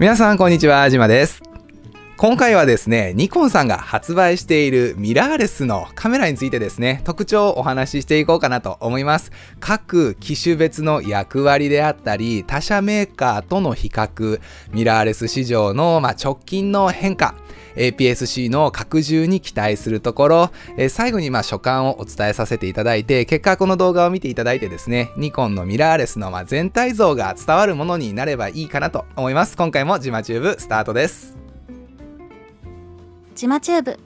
皆さんこんにちは、じまです。今回はですね、ニコンさんが発売しているミラーレスのカメラについてですね、特徴をお話ししていこうかなと思います。各機種別の役割であったり、他社メーカーとの比較、ミラーレス市場の、ま、直近の変化、APS-C の拡充に期待するところ、え最後にまあ所感をお伝えさせていただいて、結果この動画を見ていただいてですね、ニコンのミラーレスのま全体像が伝わるものになればいいかなと思います。今回もジマチューブスタートです。ちまチューブ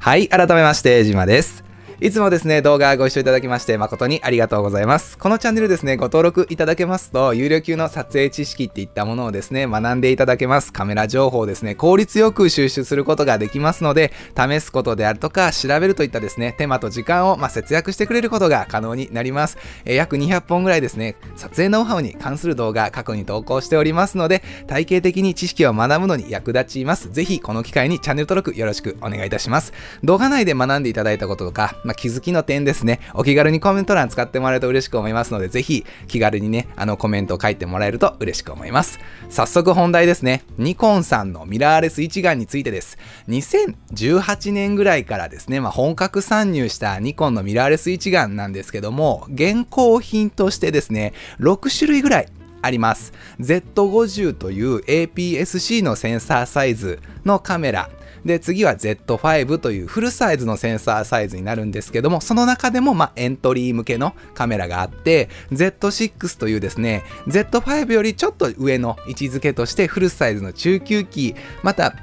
はい、改めまして、じまです。いつもですね、動画ご視聴いただきまして誠にありがとうございます。このチャンネルですね、ご登録いただけますと、有料級の撮影知識っていったものをですね、学んでいただけます。カメラ情報をですね、効率よく収集することができますので、試すことであるとか、調べるといったですね、手間と時間を、ま、節約してくれることが可能になります。えー約200本ぐらいですね、撮影ノウハウに関する動画過去に投稿しておりますので、体系的に知識を学ぶのに役立ちます。ぜひこの機会にチャンネル登録よろしくお願いいたします。動画内で学んでいただいたこととか、まあ、気づきの点ですね、お気軽にコメント欄使ってもらえると嬉しく思いますので、ぜひ気軽にね、あのコメントを書いてもらえると嬉しく思います。早速本題ですね、ニコンさんのミラーレス一眼についてです。2018年ぐらいからですね、まあ、本格参入したニコンのミラーレス一眼なんですけども、現行品としてですね、6種類ぐらいあります。Z50 という APS-C のセンサーサイズのカメラ。で、次は Z5 というフルサイズのセンサーサイズになるんですけども、その中でも、ま、エントリー向けのカメラがあって、Z6 というですね、Z5 よりちょっと上の位置づけとしてフルサイズの中級機、また、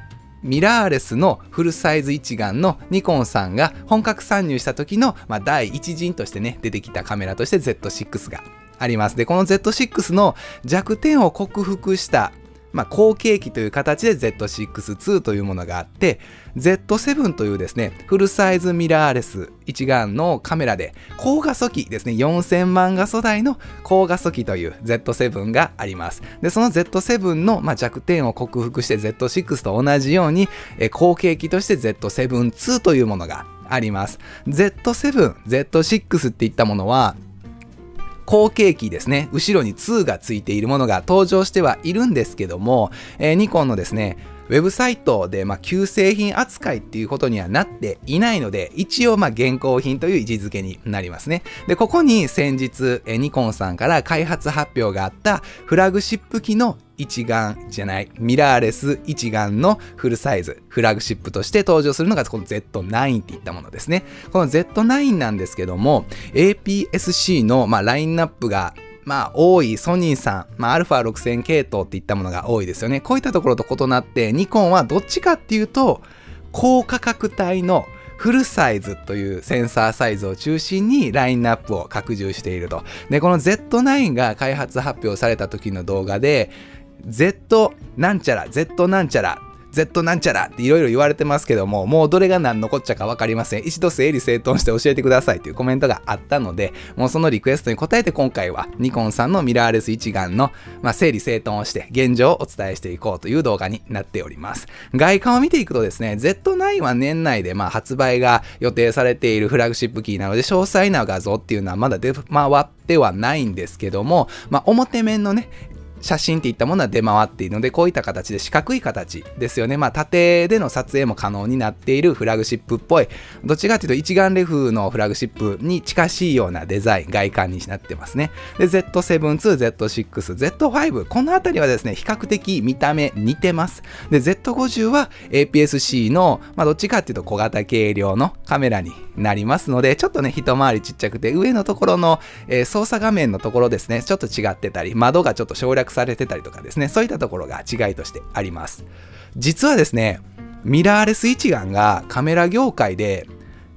ミラーレスのフルサイズ一眼のニコンさんが本格参入した時の、まあ、第一陣としてね、出てきたカメラとして Z6 があります。で、この Z6 の弱点を克服した、まあ、後継機という形で Z6-2 というものがあって、Z7 というですね、フルサイズミラーレス一眼のカメラで、高画素機ですね、4000万画素台の高画素機という Z7 があります。で、その Z7 の、まあ、弱点を克服して Z6 と同じように、え後継機として Z7-2 というものがあります。Z7、Z6 っていったものは、後継機ですね、後ろに2がついているものが登場してはいるんですけども、えーニコンのですね、ウェブサイトで、まあ、旧製品扱いっていうことにはなっていないので、一応、まあ、現行品という位置づけになりますね。で、ここに先日、ニコンさんから開発発表があったフラグシップ機の一眼じゃない、ミラーレス一眼のフルサイズ、フラグシップとして登場するのがこの Z9 っていったものですね。この Z9 なんですけども、APS-C の、まあ、ラインナップがまあ、多いソニーさん、まあ、α6000 系統っていったものが多いですよね。こういったところと異なって、ニコンはどっちかっていうと、高価格帯のフルサイズというセンサーサイズを中心にラインナップを拡充していると。で、この Z9 が開発発表された時の動画で、Z なんちゃら、Z なんちゃら、Z なんちゃらっていろいろ言われてますけども、もうどれが何のこっちゃか分かりません。一度整理整頓して教えてくださいというコメントがあったので、もうそのリクエストに応えて今回はニコンさんのミラーレス一眼の、まあ、整理整頓をして現状をお伝えしていこうという動画になっております。外観を見ていくとですね、Z9 は年内でまあ発売が予定されているフラグシップキーなので、詳細な画像っていうのはまだ出回ってはないんですけども、まあ、表面のね、写真っていったものは出回っているので、こういった形で四角い形ですよね。まあ、縦での撮影も可能になっているフラグシップっぽい、どっちかというと一眼レフのフラグシップに近しいようなデザイン、外観になってますね。で、Z7-2、Z6、Z5、このあたりはですね、比較的見た目似てます。で、Z50 は APS-C の、まあ、どっちかっていうと小型軽量のカメラになりますので、ちょっとね、一回りちっちゃくて、上のところの、えー操作画面のところですね、ちょっと違ってたり、窓がちょっと省略されてたりとかですね、そういったところが違いとしてあります。実はですね、ミラーレス一眼がカメラ業界で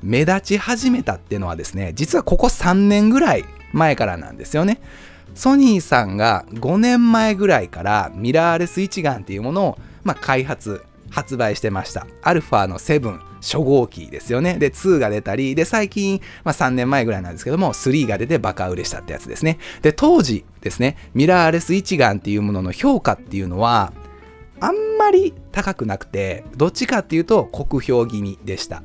目立ち始めたっていうのはですね、実はここ3年ぐらい前からなんですよね。ソニーさんが5年前ぐらいからミラーレス一眼っていうものを、まあ、開発、発売してました。アルファの7初号機ですよね。で、2が出たり、で、最近、まあ、3年前ぐらいなんですけども、3が出てバカ売れしたってやつですね。で、当時ですね、ミラーレス一眼っていうものの評価っていうのは、あんまり高くなくて、どっちかっていうと酷評気味でした。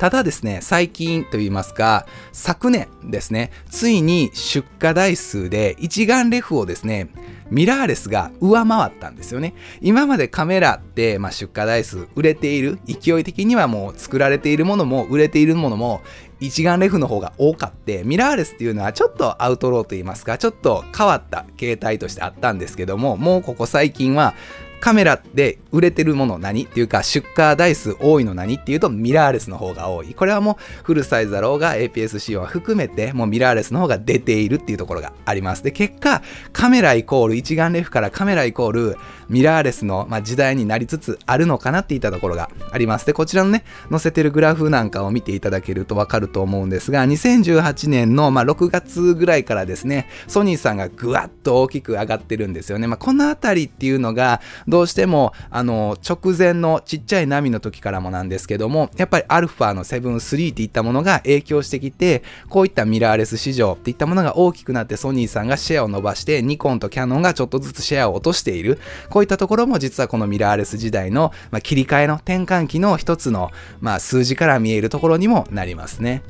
ただですね、最近といいますか、昨年ですね、ついに出荷台数で一眼レフをですね、ミラーレスが上回ったんですよね。今までカメラって、まあ、出荷台数売れている、勢い的にはもう作られているものも売れているものも一眼レフの方が多かって、ミラーレスっていうのはちょっとアウトローと言いますか、ちょっと変わった形態としてあったんですけども、もうここ最近はカメラで売れてるもの何っていうか出荷台数多いの何っていうとミラーレスの方が多い。これはもうフルサイズだろうが APS-C は含めてもうミラーレスの方が出ているっていうところがあります。で、結果カメライコール一眼レフからカメライコールミラーレスの、まあ、時代になりつつあるのかなっていったところがあります。で、こちらのね、載せてるグラフなんかを見ていただけるとわかると思うんですが、2018年の、まあ、6月ぐらいからですね、ソニーさんがぐわっと大きく上がってるんですよね。まあ、このあたりっていうのが、どうしても、ああの、直前のちっちゃい波の時からもなんですけども、やっぱり α の7、3っていったものが影響してきて、こういったミラーレス市場っていったものが大きくなってソニーさんがシェアを伸ばして、ニコンとキャノンがちょっとずつシェアを落としている。こういったところも実はこのミラーレス時代の、まあ、切り替えの転換期の一つの、まあ、数字から見えるところにもなりますね。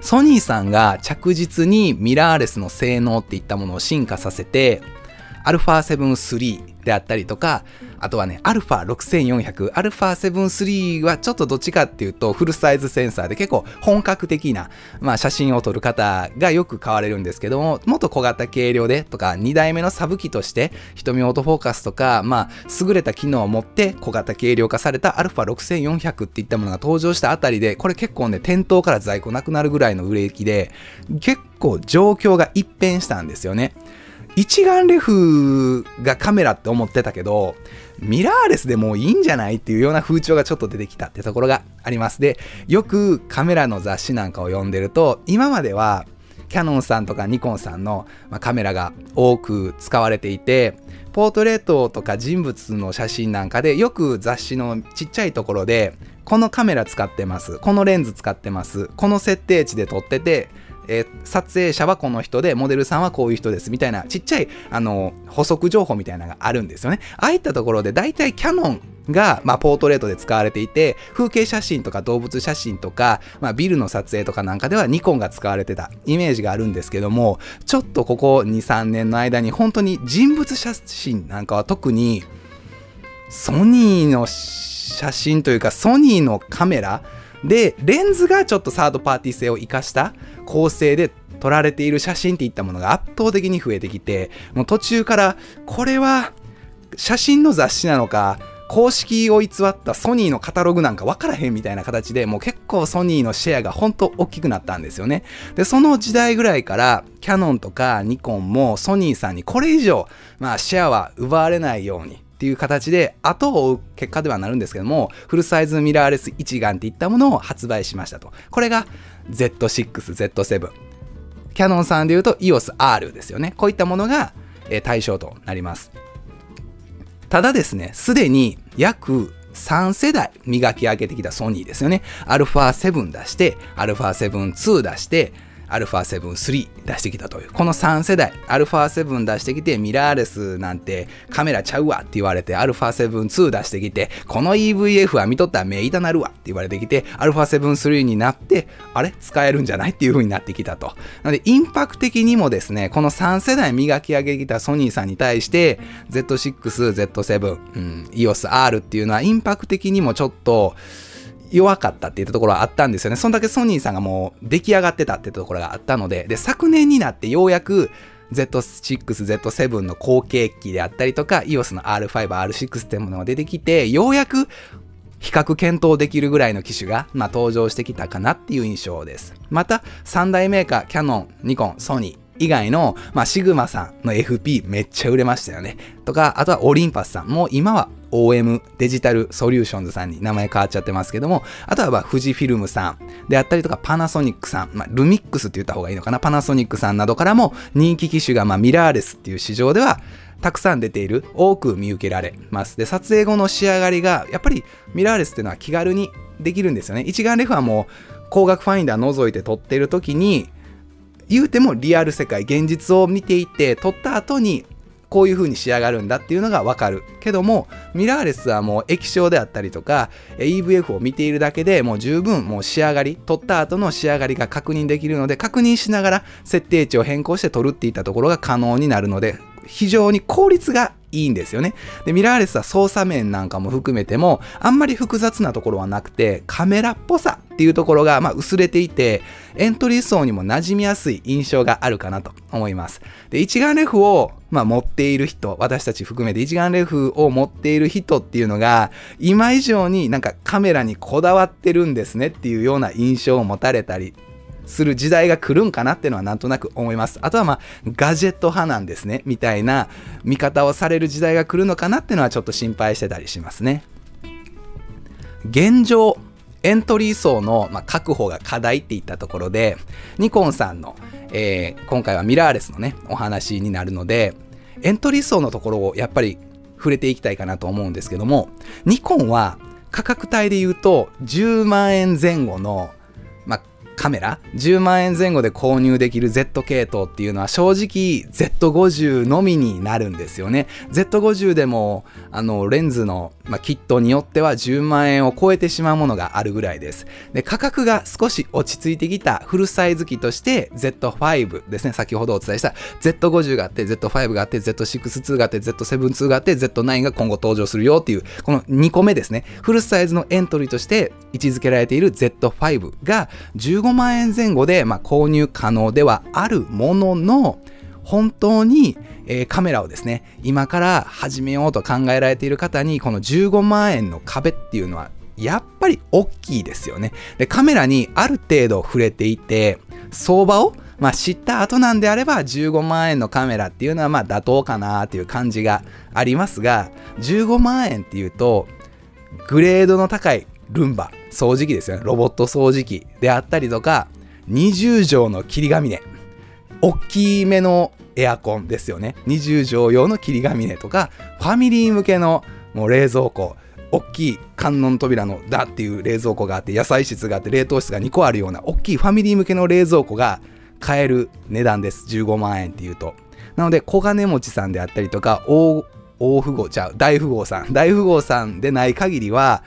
ソニーさんが着実にミラーレスの性能っていったものを進化させて、α7 III であったりとか、あとはね、α6400、α7-3 はちょっとどっちかっていうとフルサイズセンサーで結構本格的な、まあ、写真を撮る方がよく買われるんですけども、もっと小型軽量でとか、2代目のサブ機として瞳オートフォーカスとか、まあ、優れた機能を持って小型軽量化された α6400 っていったものが登場したあたりで、これ結構ね、店頭から在庫なくなるぐらいの売れ行きで、結構状況が一変したんですよね。 一眼レフがカメラって思ってたけど、ミラーレスでもういいんじゃないっていうような風潮がちょっと出てきたってところがあります。で、よくカメラの雑誌なんかを読んでると、今まではキャノンさんとかニコンさんのカメラが多く使われていて、ポートレートとか人物の写真なんかでよく雑誌のちっちゃいところで、このカメラ使ってます、このレンズ使ってます、この設定値で撮ってて、えー、撮影者はこの人で、モデルさんはこういう人です、みたいな、ちっちゃい、あの、補足情報みたいなのがあるんですよね。ああいったところで、大体キャノンが、まあ、ポートレートで使われていて、風景写真とか動物写真とか、まあ、ビルの撮影とかなんかではニコンが使われてたイメージがあるんですけども、ちょっとここ2、3年の間に本当に人物写真なんかは特に、ソニーの写真というか、ソニーのカメラで、レンズがちょっとサードパーティー性を生かした構成で撮られている写真っていったものが圧倒的に増えてきて、もう途中からこれは写真の雑誌なのか、公式を偽ったソニーのカタログなんか分からへんみたいな形でもう結構ソニーのシェアが本当大きくなったんですよね。で、その時代ぐらいからキャノンとかニコンもソニーさんにこれ以上、まあシェアは奪われないようにっていう形で後を追う結果ではなるんですけどもフルサイズミラーレス一眼っていったものを発売しましたとこれが Z6、Z7 キャノンさんで言うと EOSR ですよね。こういったものが対象となります。ただですねすでに約3世代磨き上げてきたソニーですよね。α7 出して、α7-2 出して、α7-3 出してきたという。この3世代、α7 出してきて、ミラーレスなんてカメラちゃうわって言われて、α7-2 出してきて、この EVF は見とったら目痛なるわって言われてきて、α7-3 になって、あれ使えるんじゃないっていう風になってきたと。なので、インパクト的にもですね、この3世代磨き上げてきたソニーさんに対して、Z6、Z7、うん、EOSR っていうのはインパクト的にもちょっと、 弱かったっていうところはあったんですよね。そんだけソニーさんがもう出来上がってたってところがあったので、で、昨年になってようやく Z6、Z7 の後継機であったりとか、EOS の R5、R6 っていうものが出てきて、ようやく比較検討できるぐらいの機種が、まあ、登場してきたかなっていう印象です。また、3大メーカー、キャノン、ニコン、ソニー、以外の、まあ、シグマさんの FP めっちゃ売れましたよね。とか、あとはオリンパスさん。もう今は OM デジタルソリューションズさんに名前変わっちゃってますけども、あとはま富士フィルムさんであったりとかパナソニックさん、まあ、ルミックスって言った方がいいのかな、パナソニックさんなどからも人気機種がまミラーレスっていう市場ではたくさん出ている、多く見受けられます。で、撮影後の仕上がりが、やっぱりミラーレスっていうのは気軽にできるんですよね。一眼レフはもう光学ファインダー覗いて撮ってる時に、言うてもリアル世界、現実を見ていて、撮った後にこういう風に仕上がるんだっていうのがわかる。けども、ミラーレスはもう液晶であったりとか、EVF を見ているだけでもう十分もう仕上がり、撮った後の仕上がりが確認できるので、確認しながら設定値を変更して撮るっていったところが可能になるので、非常に効率がいいんですよね。で、ミラーレスは操作面なんかも含めても、あんまり複雑なところはなくて、カメラっぽさっていうところが、まあ、薄れていて、エントリー層にも馴染みやすい印象があるかなと思います。で、一眼レフを、まあ、持っている人、私たち含めて一眼レフを持っている人っていうのが、今以上になんかカメラにこだわってるんですねっていうような印象を持たれたりする時代が来るんかなっていうのはなんとなく思います。あとはまあ、ガジェット派なんですね、みたいな見方をされる時代が来るのかなっていうのはちょっと心配してたりしますね。現状、エントリー層の、まあ確保が課題っていったところで、ニコンさんの、えー、今回はミラーレスのね、お話になるので、エントリー層のところをやっぱり触れていきたいかなと思うんですけども、ニコンは価格帯で言うと10万円前後のカメラ10万円前後で購入できる Z 系統っていうのは正直 Z50 のみになるんですよね。Z50 でもあのレンズの、まあ、キットによっては10万円を超えてしまうものがあるぐらいです。で価格が少し落ち着いてきたフルサイズ機として Z5 ですね。先ほどお伝えした Z50 があって Z5 があって Z62 があって Z72 があって Z9 が今後登場するよっていうこの2個目ですね。フルサイズのエントリーとして位置づけられている Z5 が15万円前後で、まあ、購入可能ではあるものの、本当に、えー、カメラをですね、今から始めようと考えられている方に、この15万円の壁っていうのは、やっぱり大きいですよね。で、カメラにある程度触れていて、相場をまあ、知った後なんであれば15万円のカメラっていうのはまあ妥当かなっていう感じがありますが15万円っていうとグレードの高いルンバ、掃除機ですよね。ロボット掃除機であったりとか、20畳の霧ヶ峰。大きめのエアコンですよね。20畳用の霧ヶ峰とか、ファミリー向けのもう冷蔵庫。大きい観音扉のだっていう冷蔵庫があって、野菜室があって、冷凍室が2個あるような大きいファミリー向けの冷蔵庫が買える値段です。15万円っていうと。なので、小金持ちさんであったりとか、大、富豪、じゃあ大富豪さん、大富豪さんでない限りは、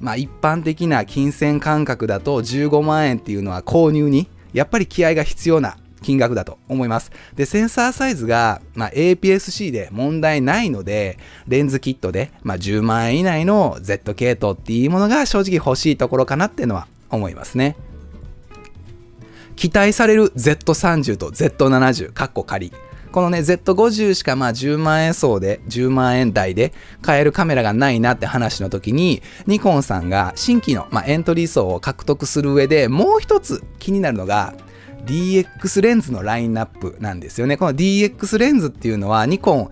まあ、一般的な金銭感覚だと15万円っていうのは購入にやっぱり気合が必要な金額だと思います。で、センサーサイズが、まあ、APS-C で問題ないので、レンズキットで、まあ、10万円以内の Z 系統っていうものが正直欲しいところかなっていうのは思いますね。期待される Z30 と Z70、カッコ仮。このね、Z50 しかまあ10万円層で、10万円台で買えるカメラがないなって話の時に、ニコンさんが新規の、まあ、エントリー層を獲得する上でもう一つ気になるのが、DX レンズのラインナップなんですよね。この DX レンズっていうのはニコン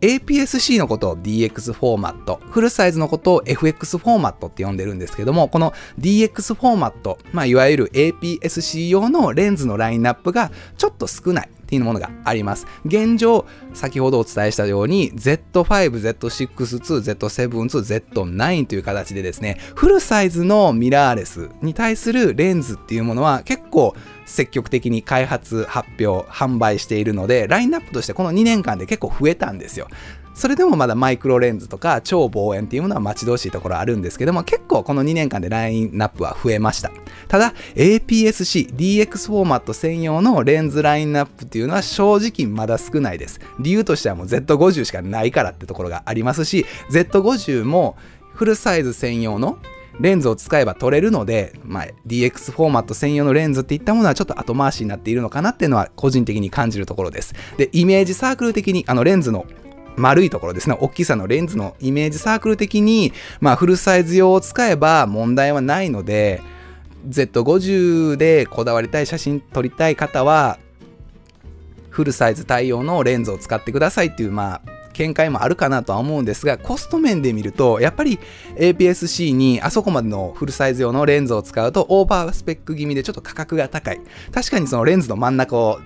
APS-C のことを DX フォーマット、フルサイズのことを FX フォーマットって呼んでるんですけども、この DX フォーマット、まあ、いわゆる APS-C 用のレンズのラインナップがちょっと少ない。っていうものがあります。現状、先ほどお伝えしたように Z5、Z6-2、Z7-2、Z9 という形でですね、フルサイズのミラーレスに対するレンズっていうものは結構積極的に開発、発表、販売しているので、ラインナップとしてこの2年間で結構増えたんですよ。それでもまだマイクロレンズとか超望遠っていうものは待ち遠しいところあるんですけども、結構この2年間でラインナップは増えました。ただ、APS-C、DX フォーマット専用のレンズラインナップっていうのは正直まだ少ないです。理由としてはもう Z50 しかないからってところがありますし、Z50 もフルサイズ専用のレンズを使えば撮れるので、まあ、DX フォーマット専用のレンズっていったものはちょっと後回しになっているのかなっていうのは個人的に感じるところです。で、イメージサークル的にあのレンズの丸いところですね、大きさのレンズのイメージサークル的に、まあ、フルサイズ用を使えば問題はないので、Z50 でこだわりたい写真撮りたい方は、フルサイズ対応のレンズを使ってくださいっていう、まあ、見解もあるかなとは思うんですが、コスト面で見ると、やっぱり APS-C にあそこまでのフルサイズ用のレンズを使うとオーバースペック気味でちょっと価格が高い。確かにそのレンズの真ん中を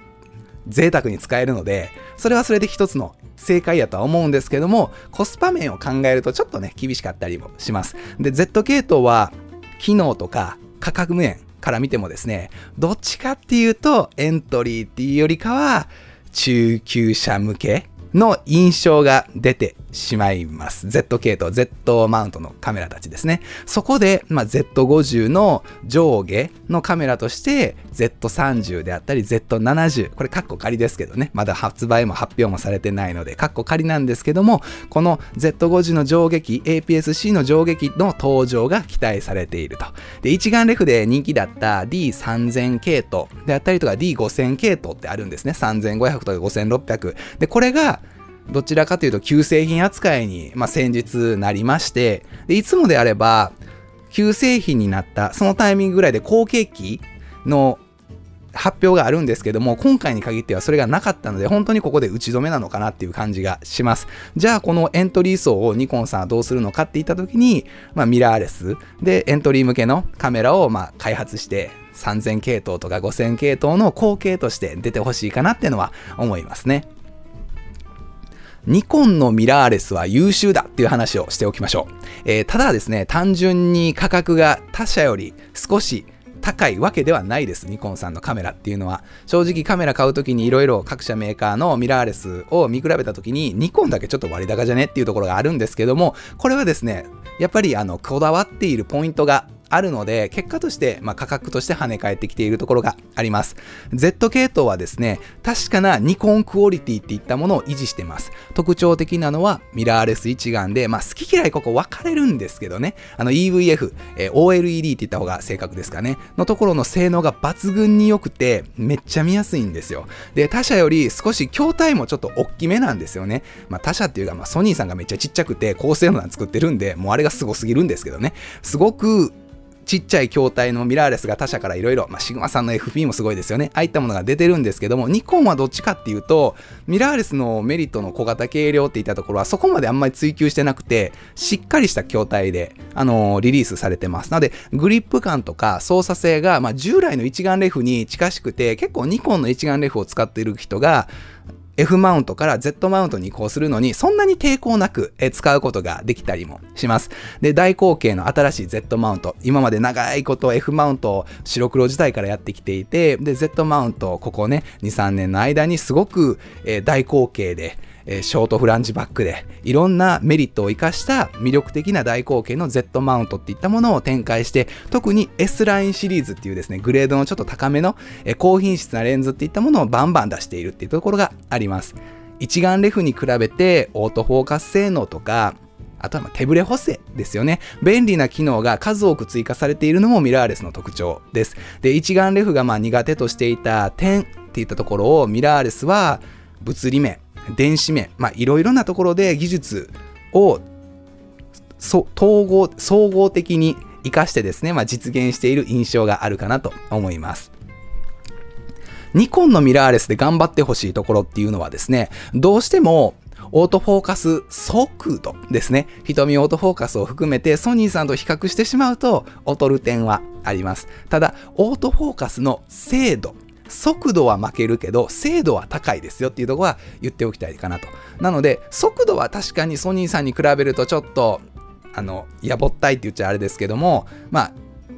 贅沢に使えるので、それはそれで一つの正解やとは思うんですけども、コスパ面を考えるとちょっとね、厳しかったりもします。で、Z 系統は、機能とか価格面から見てもですね、どっちかっていうと、エントリーっていうよりかは、中級者向けの印象が出てしまいます。Z 系統、Z マウントのカメラたちですね。そこで、まあ、Z50 の上下のカメラとして Z30 であったり Z70、これカッコ仮ですけどね、まだ発売も発表もされてないので、カッコ仮なんですけども、この Z50 の上下機、APS-C の上下機の登場が期待されていると。で、一眼レフで人気だった D3000 系統であったりとか D5000 系統ってあるんですね。3500とか5600。で、これがどちらかというと旧製品扱いに、まあ、先日なりましてでいつもであれば旧製品になったそのタイミングぐらいで後継機の発表があるんですけども今回に限ってはそれがなかったので本当にここで打ち止めなのかなっていう感じがします。じゃあこのエントリー層をニコンさんはどうするのかって言った時に、まあ、ミラーレスでエントリー向けのカメラをま開発して3000系統とか5000系統の後継として出てほしいかなっていうのは思いますね。ニコンのミラーレスは優秀だっていう話をしておきましょう。えー、ただですね、単純に価格が他社より少し高いわけではないです。ニコンさんのカメラっていうのは。正直カメラ買うときにいろいろ各社メーカーのミラーレスを見比べたときにニコンだけちょっと割高じゃねっていうところがあるんですけども、これはですね、やっぱりあのこだわっているポイントがあるので、結果として、まあ、価格として跳ね返ってきているところがあります。Z 系統はですね、確かなニコンクオリティっていったものを維持してます。特徴的なのはミラーレス一眼で、まあ、好き嫌いここ分かれるんですけどね、あの EVF、えー、OLED って言った方が正確ですかね、のところの性能が抜群に良くて、めっちゃ見やすいんですよ。で、他社より少し筐体もちょっと大きめなんですよね。まあ、他社っていうか、まあ、ソニーさんがめっちゃちっちゃくて高性能な作ってるんで、もうあれがすごすぎるんですけどね。すごくちっちゃい筐体のミラーレスが他社からいろいろ、まあ、シグマさんの FP もすごいですよね。ああいったものが出てるんですけども、ニコンはどっちかっていうと、ミラーレスのメリットの小型軽量っていったところはそこまであんまり追求してなくて、しっかりした筐体で、あのー、リリースされてます。なので、グリップ感とか操作性が、まあ、従来の一眼レフに近しくて、結構ニコンの一眼レフを使っている人が、F マウントから Z マウントに移行するのに、そんなに抵抗なく使うことができたりもします。で、大口径の新しい Z マウント、今まで長いこと F マウントを白黒時代からやってきていて、で、Z マウント、ここね、2、3年の間にすごく、大口径で、えショートフランジバックでいろんなメリットを生かした魅力的な大口径の Z マウントっていったものを展開して特に S ラインシリーズっていうですねグレードのちょっと高めの、え高品質なレンズっていったものをバンバン出しているっていうところがあります一眼レフに比べてオートフォーカス性能とかあとは手ブレ補正ですよね。便利な機能が数多く追加されているのもミラーレスの特徴です。で、一眼レフがまあ苦手としていた点っていったところをミラーレスは物理面、電子面、まあ、いろいろなところで技術を統合、総合的に活かしてですね、まあ、実現している印象があるかなと思います。ニコンのミラーレスで頑張ってほしいところっていうのはですね、どうしてもオートフォーカス速度ですね。瞳オートフォーカスを含めてソニーさんと比較してしまうと劣る点はあります。ただ、オートフォーカスの精度速度は負けるけど、精度は高いですよっていうとこは言っておきたいかなと。なので、速度は確かにソニーさんに比べるとちょっと、あの、やぼったいって言っちゃあれですけども、まあ、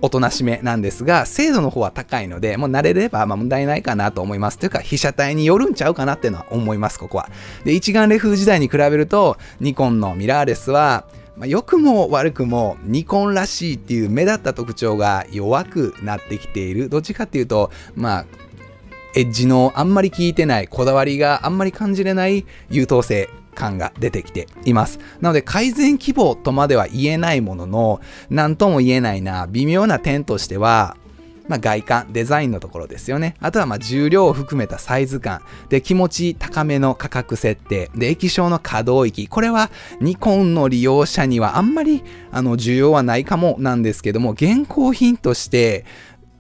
おとなしめなんですが、精度の方は高いので、もう慣れれば問題ないかなと思います。というか、被写体によるんちゃうかなっていうのは思います、ここは。で、一眼レフ時代に比べると、ニコンのミラーレスは、まあ、良くも悪くもニコンらしいっていう目立った特徴が弱くなってきている。どっちかっていうと、まあ、エッジのあんまり効いてない、こだわりがあんまり感じれない優等生感が出てきています。なので改善希望とまでは言えないものの、何とも言えないな、微妙な点としては、まあ、外観、デザインのところですよね。あとはま重量を含めたサイズ感。で、気持ち高めの価格設定。で、液晶の可動域。これはニコンの利用者にはあんまりあの需要はないかもなんですけども、現行品として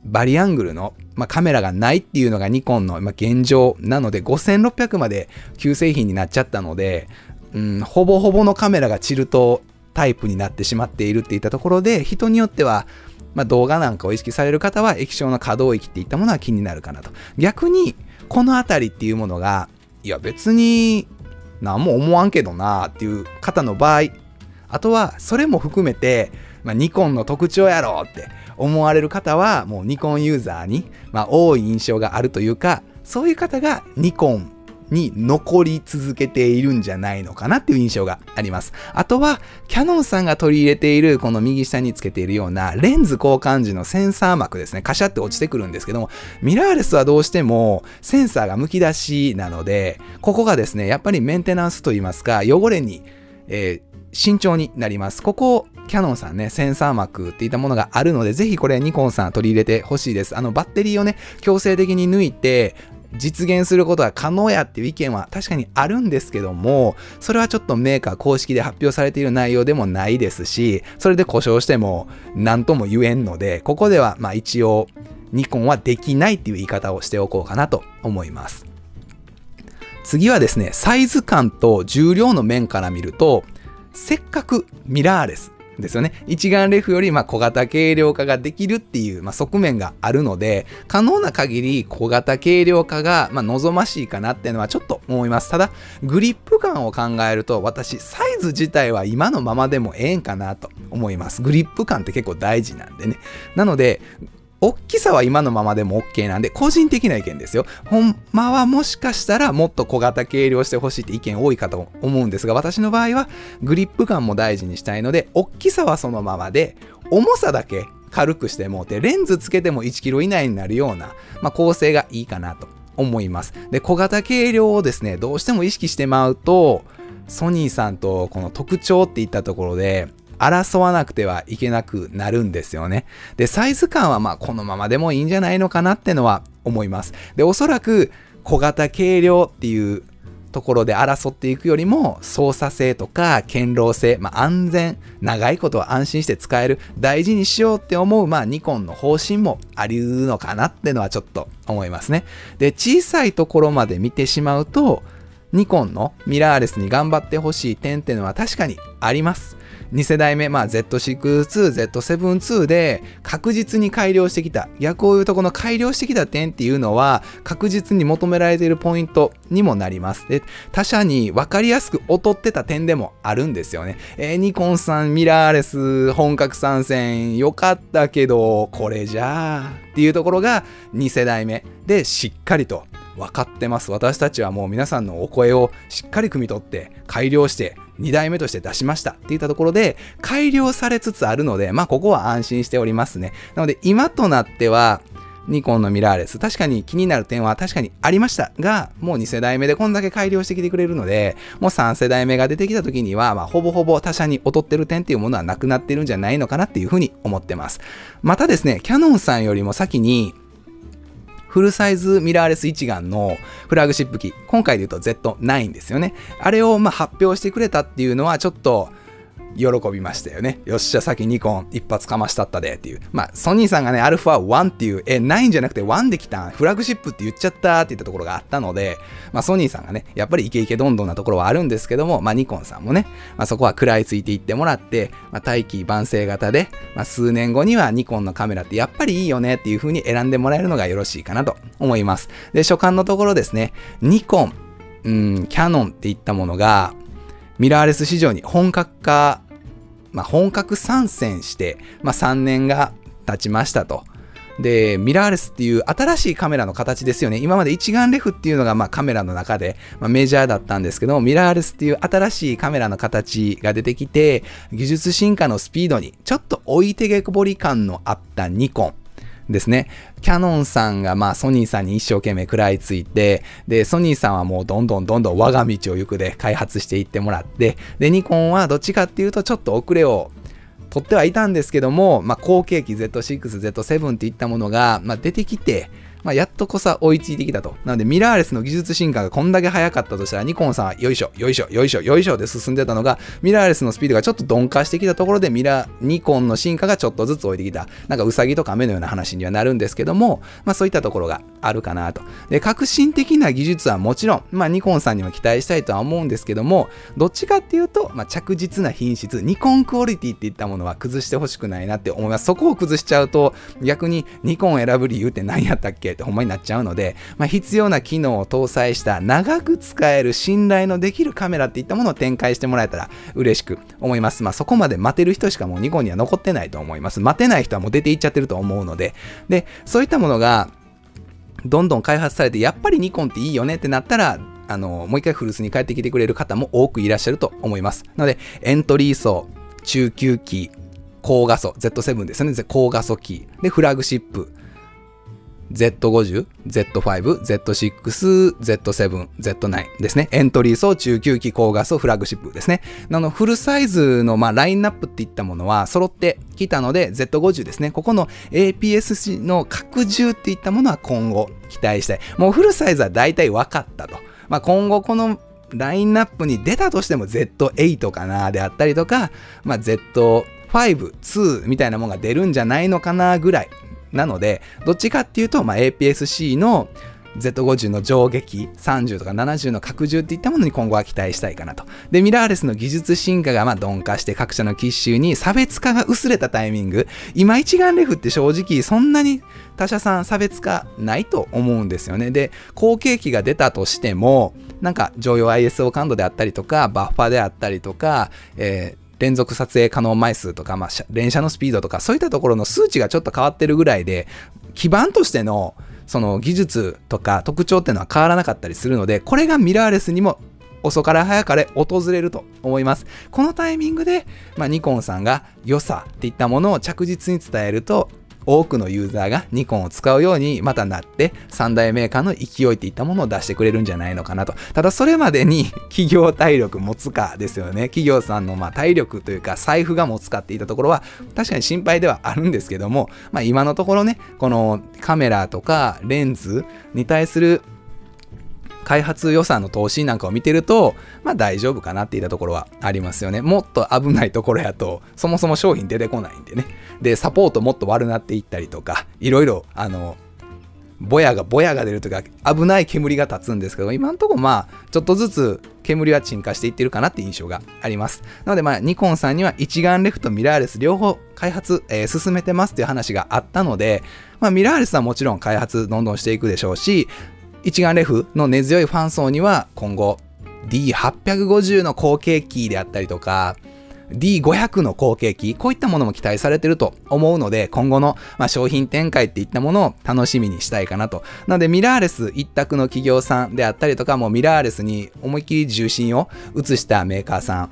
バリアングルの、まあ、カメラがないっていうのがニコンの、まあ、現状なので5600まで旧製品になっちゃったので、うん、ほぼほぼのカメラがチルトタイプになってしまっているっていったところで人によっては、まあ、動画なんかを意識される方は液晶の可動域っていったものは気になるかなと。逆にこの辺りっていうものがいや別に何も思わんけどなっていう方の場合あとはそれも含めて、まあ、ニコンの特徴やろって思われる方はもうニコンユーザーに、まあ、多い印象があるというかそういう方がニコンに残り続けているんじゃないのかなっていう印象があります。あとは、キャノンさんが取り入れているこの右下につけているようなレンズ交換時のセンサー膜ですね、カシャって落ちてくるんですけども、ミラーレスはどうしてもセンサーが剥き出しなので、ここがですね、やっぱりメンテナンスといいますか、汚れに、えー慎重になります。ここ、キャノンさんね、センサー膜っていったものがあるので、ぜひこれニコンさん取り入れてほしいです。あの、バッテリーをね、強制的に抜いて、実現することは可能やっていう意見は確かにあるんですけども、それはちょっとメーカー公式で発表されている内容でもないですし、それで故障しても何とも言えんので、ここではまあ一応ニコンはできないっていう言い方をしておこうかなと思います。次はですね、サイズ感と重量の面から見ると、せっかくミラーレスですよね。一眼レフよりま小型軽量化ができるっていう、まあ、側面があるので、可能な限り小型軽量化がま望ましいかなっていうのはちょっと思います。ただ、グリップ感を考えると、私、サイズ自体は今のままでもええんかなと思います。グリップ感って結構大事なんでね。なので、大きさは今のままでも OK なんで、個人的な意見ですよ。ほんまはもしかしたらもっと小型軽量してほしいって意見多いかと思うんですが、私の場合はグリップ感も大事にしたいので、大きさはそのままで、重さだけ軽くしてもうて、レンズつけても1 k g 以内になるような、まあ、構成がいいかなと思います。で、小型軽量をですね、どうしても意識してまうと、ソニーさんとこの特徴っていったところで、争わなくてはいけなくなるんですよね。で、サイズ感はまあこのままでもいいんじゃないのかなってのは思います。で、おそらく小型軽量っていうところで争っていくよりも操作性とか堅牢性、まあ、安全長いことは安心して使える大事にしようって思う、まあ、ニコンの方針もありうのかなってのはちょっと思いますねで小さいところまで見てしまうとニコンのミラーレスに頑張ってほしい点っていうのは確かにあります。2世代目、まあ、Z6-2、Z7-2 で確実に改良してきた、逆を言うとこの改良してきた点っていうのは確実に求められているポイントにもなります。で、他社に分かりやすく劣ってた点でもあるんですよね。えー、ニコンさんミラーレス本格参戦良かったけど、これじゃあっていうところが2世代目でしっかりと分かってます。私たちはもう皆さんのお声をしっかり汲み取って改良して2代目として出しましたっていったところで改良されつつあるので、まあここは安心しておりますね。なので今となってはニコンのミラーレス。確かに気になる点は確かにありましたが、もう2世代目でこんだけ改良してきてくれるので、もう3世代目が出てきた時には、まあ、ほぼほぼ他社に劣ってる点っていうものはなくなってるんじゃないのかなっていうふうに思ってます。またですね、キャノンさんよりも先に、フルサイズミラーレス一眼のフラグシップ機、今回で言うと Z9 ですよね。あれをま発表してくれたっていうのはちょっと喜びましたよね。よっしゃ、先ニコン一発かましたったでっていう。まあ、ソニーさんがね、アルファ1っていう、え、9じゃなくて1で来たん？フラグシップって言っちゃったって言ったところがあったので、まあ、ソニーさんがね、やっぱりイケイケどんどんなところはあるんですけども、まあ、ニコンさんもね、まあ、そこは食らいついていってもらって、まあ、大気晩成型で、まあ、数年後にはニコンのカメラってやっぱりいいよねっていう風に選んでもらえるのがよろしいかなと思います。で、所感のところですね、ニコン、うん、キャノンっていったものが、ミラーレス市場に本格化まあ、本格参戦して、まあ、3年が経ちましたと。で、ミラーレスっていう新しいカメラの形ですよね。今まで一眼レフっていうのがまあカメラの中で、まあ、メジャーだったんですけど、ミラーレスっていう新しいカメラの形が出てきて、技術進化のスピードにちょっと置いてけぼり感のあったニコン。ですね。キャノンさんがまあソニーさんに一生懸命食らいついて、で、ソニーさんはもうどんどんどんどん我が道を行くで開発していってもらって、で、ニコンはどっちかっていうとちょっと遅れを取ってはいたんですけども、まあ、後継機 Z6、Z7 っていったものが、まあ、出てきて、まあ、やっとこさ追いついてきたと。なので、ミラーレスの技術進化がこんだけ早かったとしたら、ニコンさんはよいしょ、よいしょ、よいしょ、よいしょで進んでたのが、ミラーレスのスピードがちょっと鈍化してきたところで、ミラー、ニコンの進化がちょっとずつ置いてきた。なんかウサギと亀のような話にはなるんですけども、まあそういったところがあるかなと。で、革新的な技術はもちろん、まあニコンさんにも期待したいとは思うんですけども、どっちかっていうと、まあ着実な品質、ニコンクオリティっていったものは崩してほしくないなって思います。そこを崩しちゃうと、逆にニコン選ぶ理由って何やったっけってほんまになっちゃうので、まあ、必要な機能を搭載した長く使える信頼のできるカメラっていったものを展開してもらえたら嬉しく思います。まあ、そこまで待てる人しかもうニコンには残ってないと思います。待てない人はもう出ていっちゃってると思うので、で、そういったものがどんどん開発されて、やっぱりニコンっていいよねってなったら、あの、もう一回古巣に帰ってきてくれる方も多くいらっしゃると思います。なので、エントリー層、中級機、高画素、Z7 ですよね。高画素機。で、フラグシップ、Z50、Z5、Z6、Z7、Z9 ですね。エントリー層、中級機、高画素、フラグシップですね。あの、フルサイズの、まあ、ラインナップっていったものは揃ってきたので、Z50 ですね。ここの APS-C の拡充っていったものは今後期待したい。もうフルサイズは大体分かったと。まあ、今後このラインナップに出たとしても Z8 かなであったりとか、まあ、Z5、2みたいなものが出るんじゃないのかなぐらいなので、どっちかっていうと、まあ、APS-C の Z50 の上撃30とか70の拡充っていったものに今後は期待したいかなと。で、ミラーレスの技術進化がまあ鈍化して各社の機種に差別化が薄れたタイミング、今一眼レフって正直そんなに他社さん差別化ないと思うんですよね。で、後継機が出たとしても、なんか常用 ISO 感度であったりとか、バッファであったりとか、えー連続撮影可能枚数とか、まあ、連写のスピードとか、そういったところの数値がちょっと変わってるぐらいで、基盤としてのその技術とか特徴っていうのは変わらなかったりするので、これがミラーレスにも遅かれ早かれ訪れると思います。このタイミングで、まあ、ニコンさんが良さっていったものを着実に伝えると、多くのユーザーがニコンを使うようにまたなって三大メーカーの勢いっていったものを出してくれるんじゃないのかなと。ただそれまでに 企業体力持つかですよね。企業さんのま体力というか財布が持つかっていったところは確かに心配ではあるんですけども、まあ今のところね、このカメラとかレンズに対する開発予算の投資なんかを見てると、まあ大丈夫かなっていったところはありますよね。もっと危ないところやと、そもそも商品出てこないんでね。で、サポートもっと悪なっていったりとか、いろいろ、あの、ぼやが、ぼやが出るというか、危ない煙が立つんですけど、今んとこまあ、ちょっとずつ煙は沈下していってるかなって印象があります。なのでまあ、ニコンさんには一眼レフとミラーレス両方開発、えー、進めてますっていう話があったので、まあ、ミラーレスはもちろん開発どんどんしていくでしょうし、一眼レフの根強いファン層には今後 D850 の後継機であったりとか D500 の後継機、こういったものも期待されてると思うので、今後の、ま、商品展開っていったものを楽しみにしたいかなと。なので、ミラーレス一択の企業さんであったりとか、もうミラーレスに思いっきり重心を移したメーカーさん、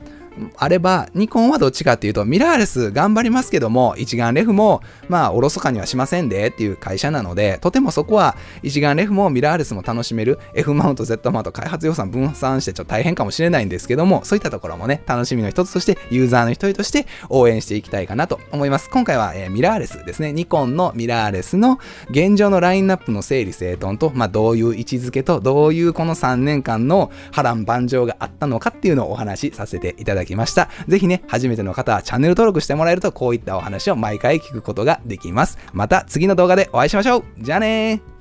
あれば、ニコンはどっちかっていうと、ミラーレス頑張りますけども、一眼レフも、まあ、おろそかにはしませんでっていう会社なので、とてもそこは、一眼レフもミラーレスも楽しめる、F マウント、Z マウント開発予算分散してちょっと大変かもしれないんですけども、そういったところもね、楽しみの一つとして、ユーザーの一人として応援していきたいかなと思います。今回は、えー、ミラーレスですね。ニコンのミラーレスの現状のラインナップの整理整頓と、まあ、どういう位置づけと、どういうこの3年間の波乱万丈があったのかっていうのをお話しさせていただきますだきました。ぜひね、初めての方はチャンネル登録してもらえるとこういったお話を毎回聞くことができます。また次の動画でお会いしましょうじゃあねー